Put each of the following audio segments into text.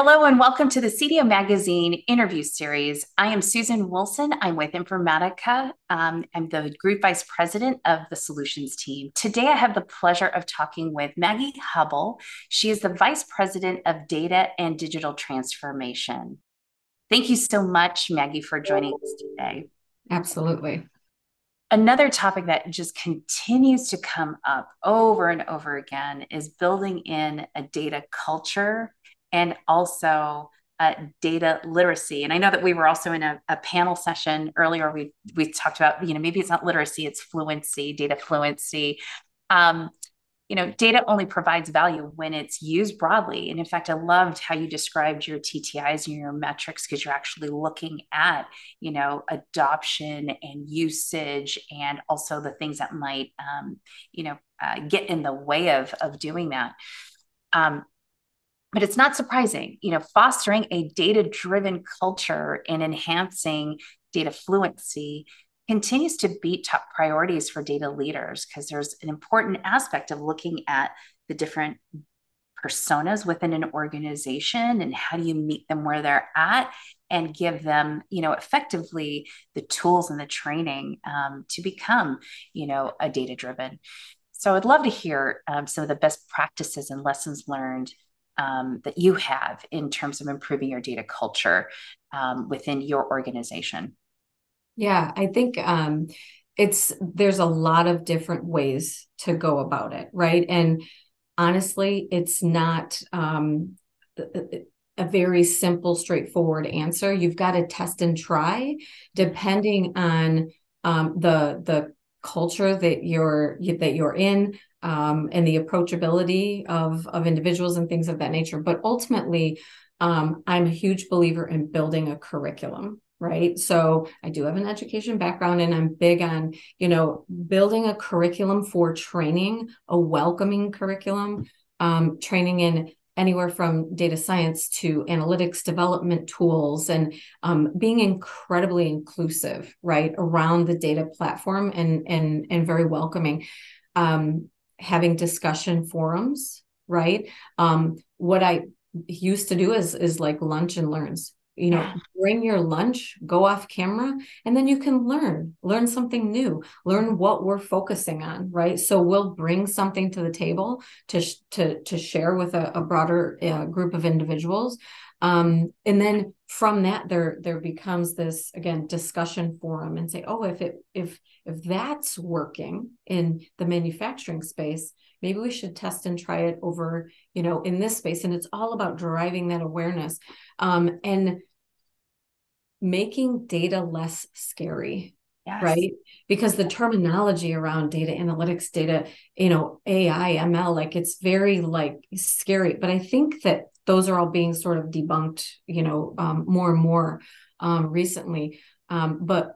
Hello and welcome to the CDO Magazine interview series. I am Susan Wilson. I'm with Informatica. Um, I'm the Group Vice President of the Solutions team. Today, I have the pleasure of talking with Maggie Hubble. She is the Vice President of Data and Digital Transformation. Thank you so much, Maggie, for joining us today. Absolutely. Another topic that just continues to come up over and over again is building in a data culture and also uh, data literacy. And I know that we were also in a, a, panel session earlier. We we talked about you know maybe it's not literacy, it's fluency, data fluency. Um, you know, data only provides value when it's used broadly. And in fact, I loved how you described your TTIs and your metrics because you're actually looking at you know adoption and usage and also the things that might um, you know uh, get in the way of of doing that. Um, but it's not surprising you know fostering a data driven culture and enhancing data fluency continues to be top priorities for data leaders because there's an important aspect of looking at the different personas within an organization and how do you meet them where they're at and give them you know effectively the tools and the training um, to become you know a data driven so i'd love to hear um, some of the best practices and lessons learned um, that you have in terms of improving your data culture um, within your organization? Yeah, I think um, it's there's a lot of different ways to go about it, right? And honestly, it's not um, a very simple, straightforward answer. You've got to test and try, depending on um, the the culture that you're that you're in um, and the approachability of of individuals and things of that nature. But ultimately, um, I'm a huge believer in building a curriculum right so i do have an education background and i'm big on you know building a curriculum for training a welcoming curriculum um, training in anywhere from data science to analytics development tools and um, being incredibly inclusive right around the data platform and and and very welcoming um, having discussion forums, right? Um, what I used to do is is like lunch and learns. You know, yeah. bring your lunch, go off camera, and then you can learn, learn something new, learn what we're focusing on, right? So we'll bring something to the table to to to share with a, a broader uh, group of individuals, um, and then from that there there becomes this again discussion forum and say oh if it if if that's working in the manufacturing space maybe we should test and try it over you know in this space. And it's all about driving that awareness um, and making data less scary Yes. right? Because the terminology around data analytics data you know ai ml like it's very like scary. But i think that those are all being sort of debunked you know um, more and more um, recently. Um, but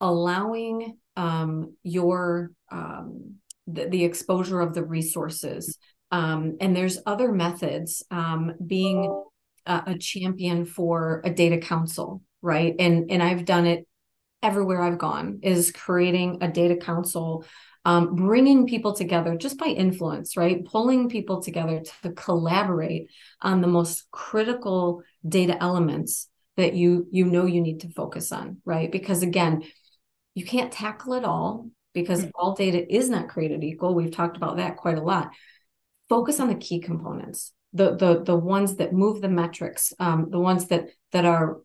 allowing um, your um, the, the, exposure of the resources and there's other methods being a, a champion for a data council right? And and i've done it everywhere I've gone is creating a data council, um, bringing people together just by influence, right? Pulling people together to collaborate on the most critical data elements that you you know you need to focus on, right? Because again, you can't tackle it all because mm-hmm. all data is not created equal. We've talked about that quite a lot. Focus on the key components, the the the ones that move the metrics, um, the ones that that are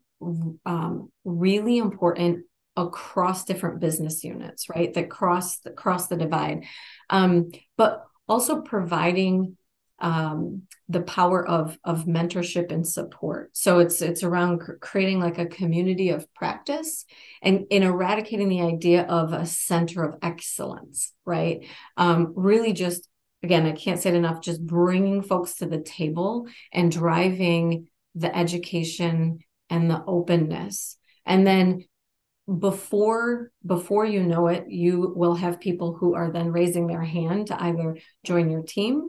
um, really important across different business units, right? That cross the, cross the divide, um, but also providing um, the power of of mentorship and support. So it's it's around cr- creating like a community of practice and in eradicating the idea of a center of excellence, right? Um, really, just again, I can't say it enough. Just bringing folks to the table and driving the education and the openness, and then before before you know it you will have people who are then raising their hand to either join your team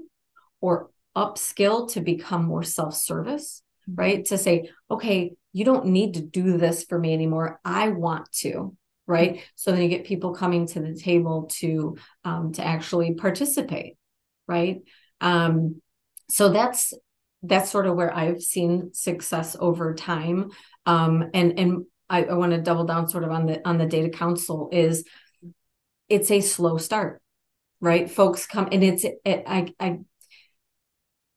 or upskill to become more self-service mm-hmm. right to say okay you don't need to do this for me anymore i want to right mm-hmm. so then you get people coming to the table to um, to actually participate right um, so that's that's sort of where I've seen success over time. Um, and and I, I want to double down sort of on the on the data council is it's a slow start, right? Folks come and it's it, I I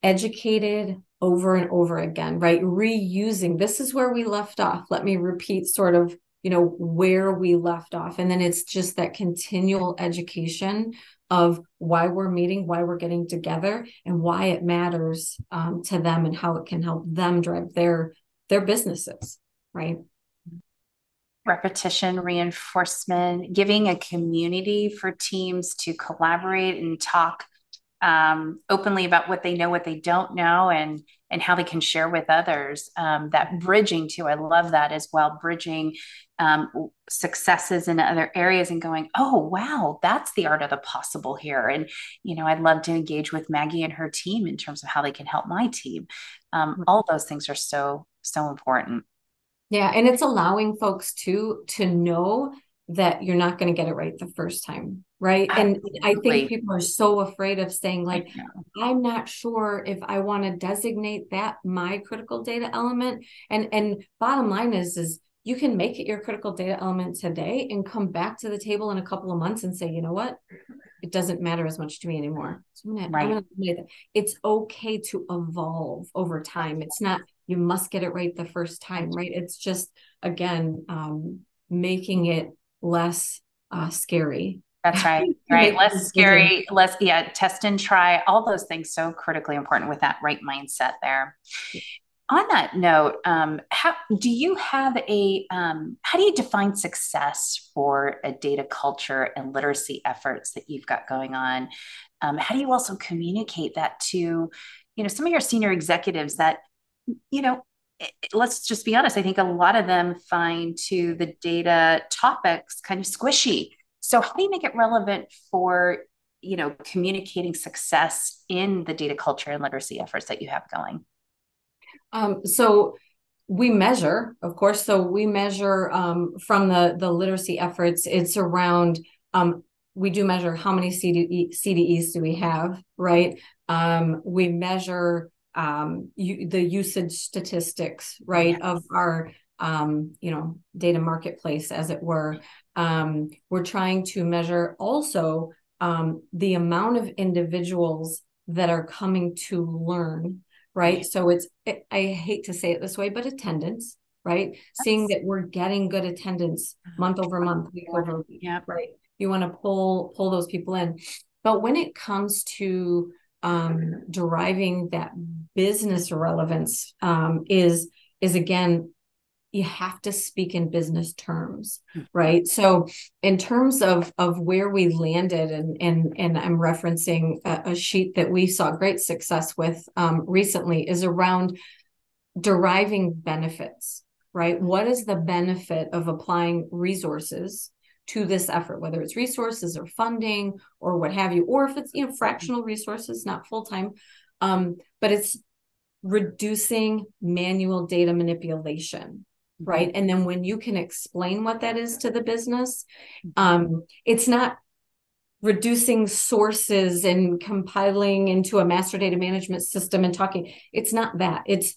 educated over and over again, right? Reusing. This is where we left off. Let me repeat sort of you know where we left off and then it's just that continual education of why we're meeting, why we're getting together, and why it matters um, to them and how it can help them drive their their businesses, right? Repetition, reinforcement, giving a community for teams to collaborate and talk um, openly about what they know, what they don't know, and and how they can share with others. Um, that bridging too, I love that as well. Bridging um, successes in other areas and going, oh wow, that's the art of the possible here. And you know, I'd love to engage with Maggie and her team in terms of how they can help my team. Um, all those things are so so important. Yeah, and it's allowing folks to to know that you're not going to get it right the first time right? Absolutely. and i think people are so afraid of saying like i'm not sure if i want to designate that my critical data element. And and bottom line is is you can make it your critical data element today and come back to the table in a couple of months and say you know what? It doesn't matter as much to me anymore. So I'm gonna, right. I'm gonna, it's okay to evolve over time. It's not you must get it right the first time right it's just again um, making it less uh, scary. That's right. Right. less scary, less, yeah, test and try, all those things so critically important with that right mindset there. On that note, um, how do you have a um, how do you define success for a data culture and literacy efforts that you've got going on? Um, how do you also communicate that to, you know, some of your senior executives that, you know, let's just be honest, I think a lot of them find to the data topics kind of squishy. So how do you make it relevant for you know communicating success in the data culture and literacy efforts that you have going? Um, so we measure, of course. So we measure um, from the the literacy efforts. It's around. Um, we do measure how many CDE, CDEs do we have, right? Um, we measure um, you, the usage statistics, right, yes. of our um, you know data marketplace, as it were. Um, we're trying to measure also um, the amount of individuals that are coming to learn, right? So it's it, I hate to say it this way, but attendance, right? Yes. Seeing that we're getting good attendance month over month, week over week, yeah. right? You want to pull pull those people in, but when it comes to um, deriving that business relevance um, is is again you have to speak in business terms hmm. right so in terms of of where we landed and and and i'm referencing a, a sheet that we saw great success with um, recently is around deriving benefits right what is the benefit of applying resources to this effort, whether it's resources or funding or what have you, or if it's you know fractional resources, not full time. Um, but it's reducing manual data manipulation mm-hmm. right and then when you can explain what that is to the business um, it's not reducing sources and compiling into a master data management system and talking it's not that it's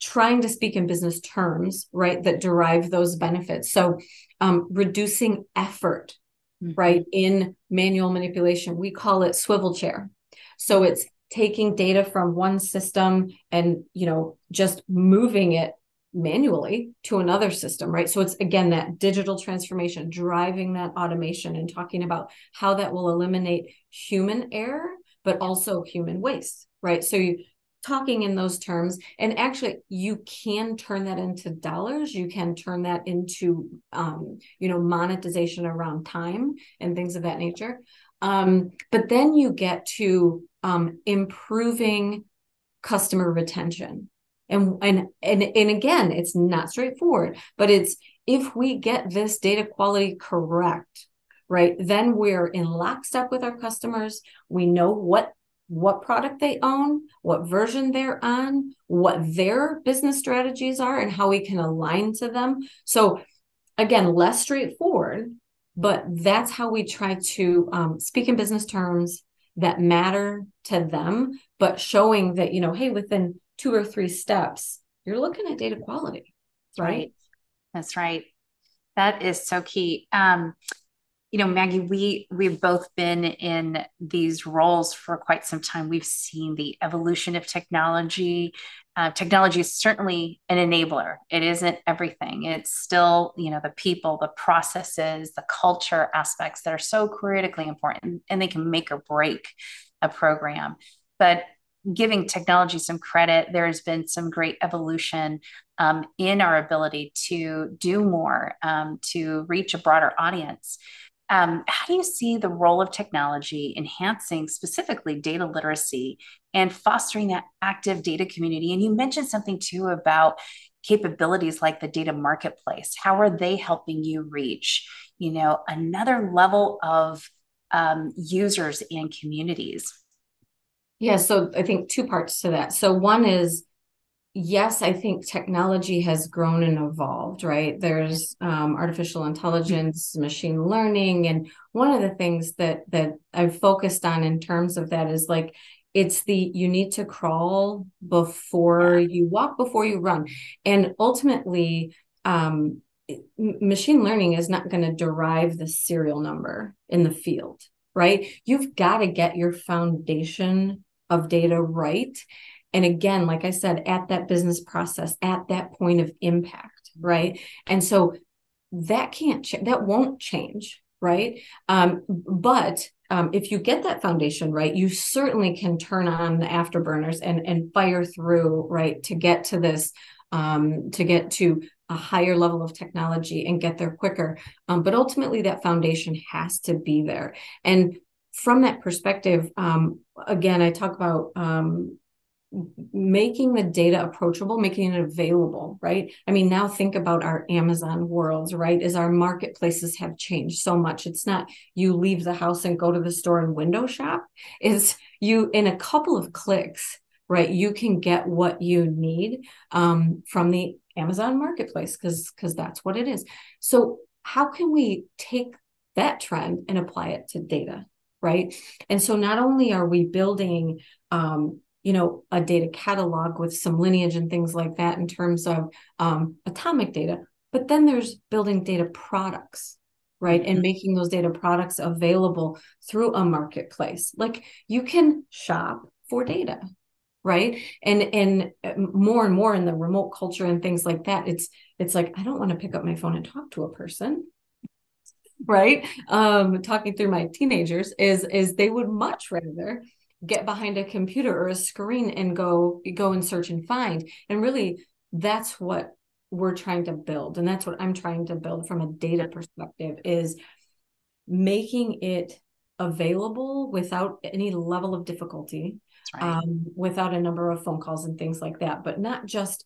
trying to speak in business terms, right, that derive those benefits. So, um, reducing effort, mm-hmm. right, in manual manipulation, we call it swivel chair. So, it's taking data from one system and, you know, just moving it manually to another system, right? So, it's again that digital transformation, driving that automation and talking about how that will eliminate human error, but also human waste, right? So, you talking in those terms and actually you can turn that into dollars. You can turn that into um, you know monetization around time and things of that nature. Um, but then you get to um, improving customer retention. And, and and and again it's not straightforward but it's if we get this data quality correct right then we're in lockstep with our customers. We know what what product they own, what version they're on, what their business strategies are, and how we can align to them. So, again, less straightforward, but that's how we try to um, speak in business terms that matter to them, but showing that, you know, hey, within two or three steps, you're looking at data quality. Right. right. That's right. That is so key. Um, you know, Maggie, we we've both been in these roles for quite some time. We've seen the evolution of technology. Uh, technology is certainly an enabler. It isn't everything. It's still, you know, the people, the processes, the culture aspects that are so critically important, and they can make or break a program. But giving technology some credit, there has been some great evolution um, in our ability to do more, um, to reach a broader audience. Um, how do you see the role of technology enhancing specifically data literacy and fostering that active data community? And you mentioned something too about capabilities like the data marketplace. How are they helping you reach, you know, another level of um, users and communities? Yeah, so I think two parts to that. So one is yes, I think technology has grown and evolved, right? There's um, artificial intelligence, machine learning, and one of the things that that I've focused on in terms of that is like it's the you need to crawl before you walk, before you run, and ultimately. Um, machine learning is not going to derive the serial number in the field, right? You've got to get your foundation of data right and again like i said at that business process at that point of impact right? And so that can't ch- that won't change right? Um, but um, if you get that foundation right you certainly can turn on the afterburners and and fire through right to get to this um, to get to a higher level of technology and get there quicker. Um, but ultimately that foundation has to be there. And from that perspective um, again i talk about um, making the data approachable, making it available, right? I mean, now think about our Amazon worlds, right? As our marketplaces have changed so much. It's not you leave the house and go to the store and window shop. Is you in a couple of clicks, right? You can get what you need um, from the Amazon marketplace because because that's what it is. So how can we take that trend and apply it to data? Right. And so not only are we building um, you know a data catalog with some lineage and things like that in terms of um, atomic data. But then there's building data products right? Mm-hmm. and making those data products available through a marketplace. Like you can shop for data right? And and uh, more and more in the remote culture and things like that it's it's like i don't want to pick up my phone and talk to a person right? Um talking through my teenagers is is they would much rather get behind a computer or a screen and go go and search and find. And really that's what we're trying to build. And that's what i'm trying to build from a data perspective is making it available without any level of difficulty right. um, without a number of phone calls and things like that. But not just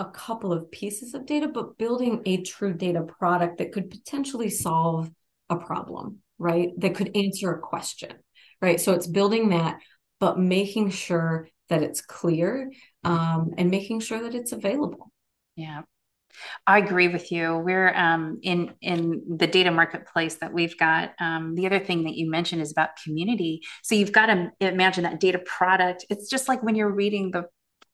a couple of pieces of data but building a true data product that could potentially solve a problem right? That could answer a question right? So it's building that, but making sure that it's clear um, and making sure that it's available. Yeah. I agree with you. We're um, in in the data marketplace that we've got. Um, the other thing that you mentioned is about community. So you've got to imagine that data product. It's just like when you're reading the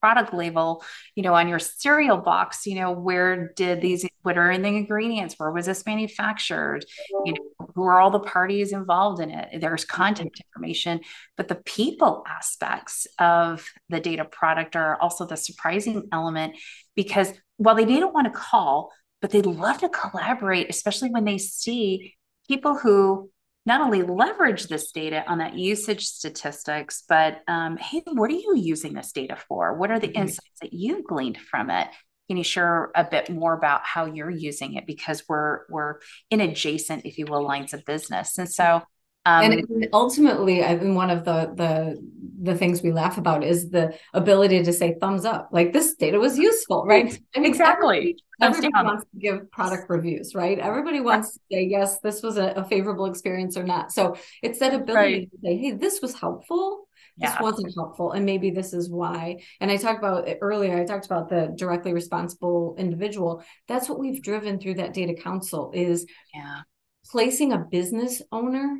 product label, you know, on your cereal box, you know, where did these, what are in the ingredients? Where was this manufactured? You oh. know, who are all the parties involved in it? There's content mm-hmm. information, but the people aspects of the data product are also the surprising element because while they didn't want to call, but they love to collaborate, especially when they see people who not only leverage this data on that usage statistics, but um, hey, what are you using this data for? What are the mm-hmm. insights that you gleaned from it? Can you share a bit more about how you're using it? Because we're we're in adjacent, if you will, lines of business, and so um, and ultimately, I think one of the the the things we laugh about is the ability to say thumbs up. Like this data was useful, right? I mean, exactly. Everybody, everybody wants to give product reviews, right? Everybody wants to say yes, this was a, a favorable experience or not. So it's that ability right. to say, hey, this was helpful. This yeah. wasn't helpful, and maybe this is why. And I talked about earlier. I talked about the directly responsible individual. That's what we've driven through that data council is yeah placing a business owner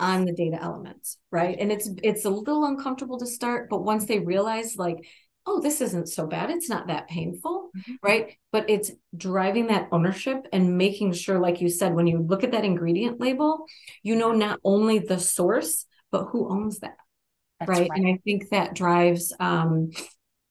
on the data elements right and it's it's a little uncomfortable to start but once they realize like oh, this isn't so bad. It's not that painful, mm-hmm. right? But it's driving that ownership and making sure, like you said, when you look at that ingredient label, you know not only the source, but who owns that. Right? right? And I think that drives um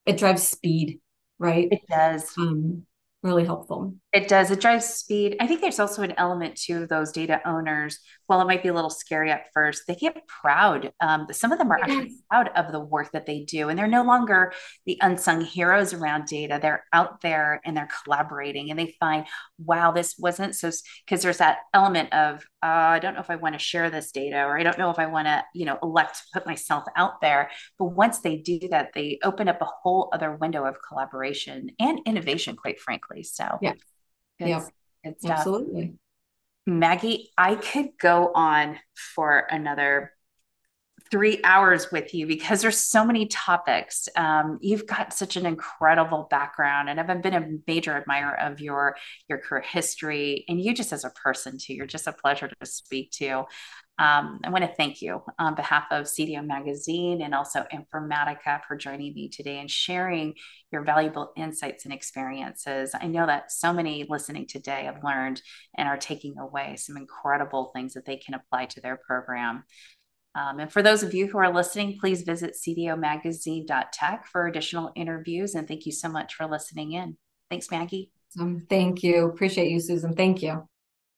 it drives speed, right? It does. Um, really helpful. It does. It drives speed. I think there's also an element to those data owners. While it might be a little scary at first, they get proud. Um, some of them are yes. actually proud of the work that they do, and they're no longer the unsung heroes around data. They're out there and they're collaborating, and they find, wow, this wasn't so. Because there's that element of, uh, I don't know if I want to share this data, or I don't know if I want to, you know, elect to put myself out there. But once they do that, they open up a whole other window of collaboration and innovation, quite frankly. So yeah yeah, absolutely. Maggie, I could go on for another three hours with you because there's so many topics. Um, you've got such an incredible background, and I've been a major admirer of your your career history and you just as a person too. You're just a pleasure to speak to. Um, I want to thank you on behalf of CDO Magazine and also Informatica for joining me today and sharing your valuable insights and experiences. I know that so many listening today have learned and are taking away some incredible things that they can apply to their program. Um, and for those of you who are listening, please visit cdomagazine.tech for additional interviews. And thank you so much for listening in. Thanks, Maggie. Um, thank you. Appreciate you, Susan. Thank you.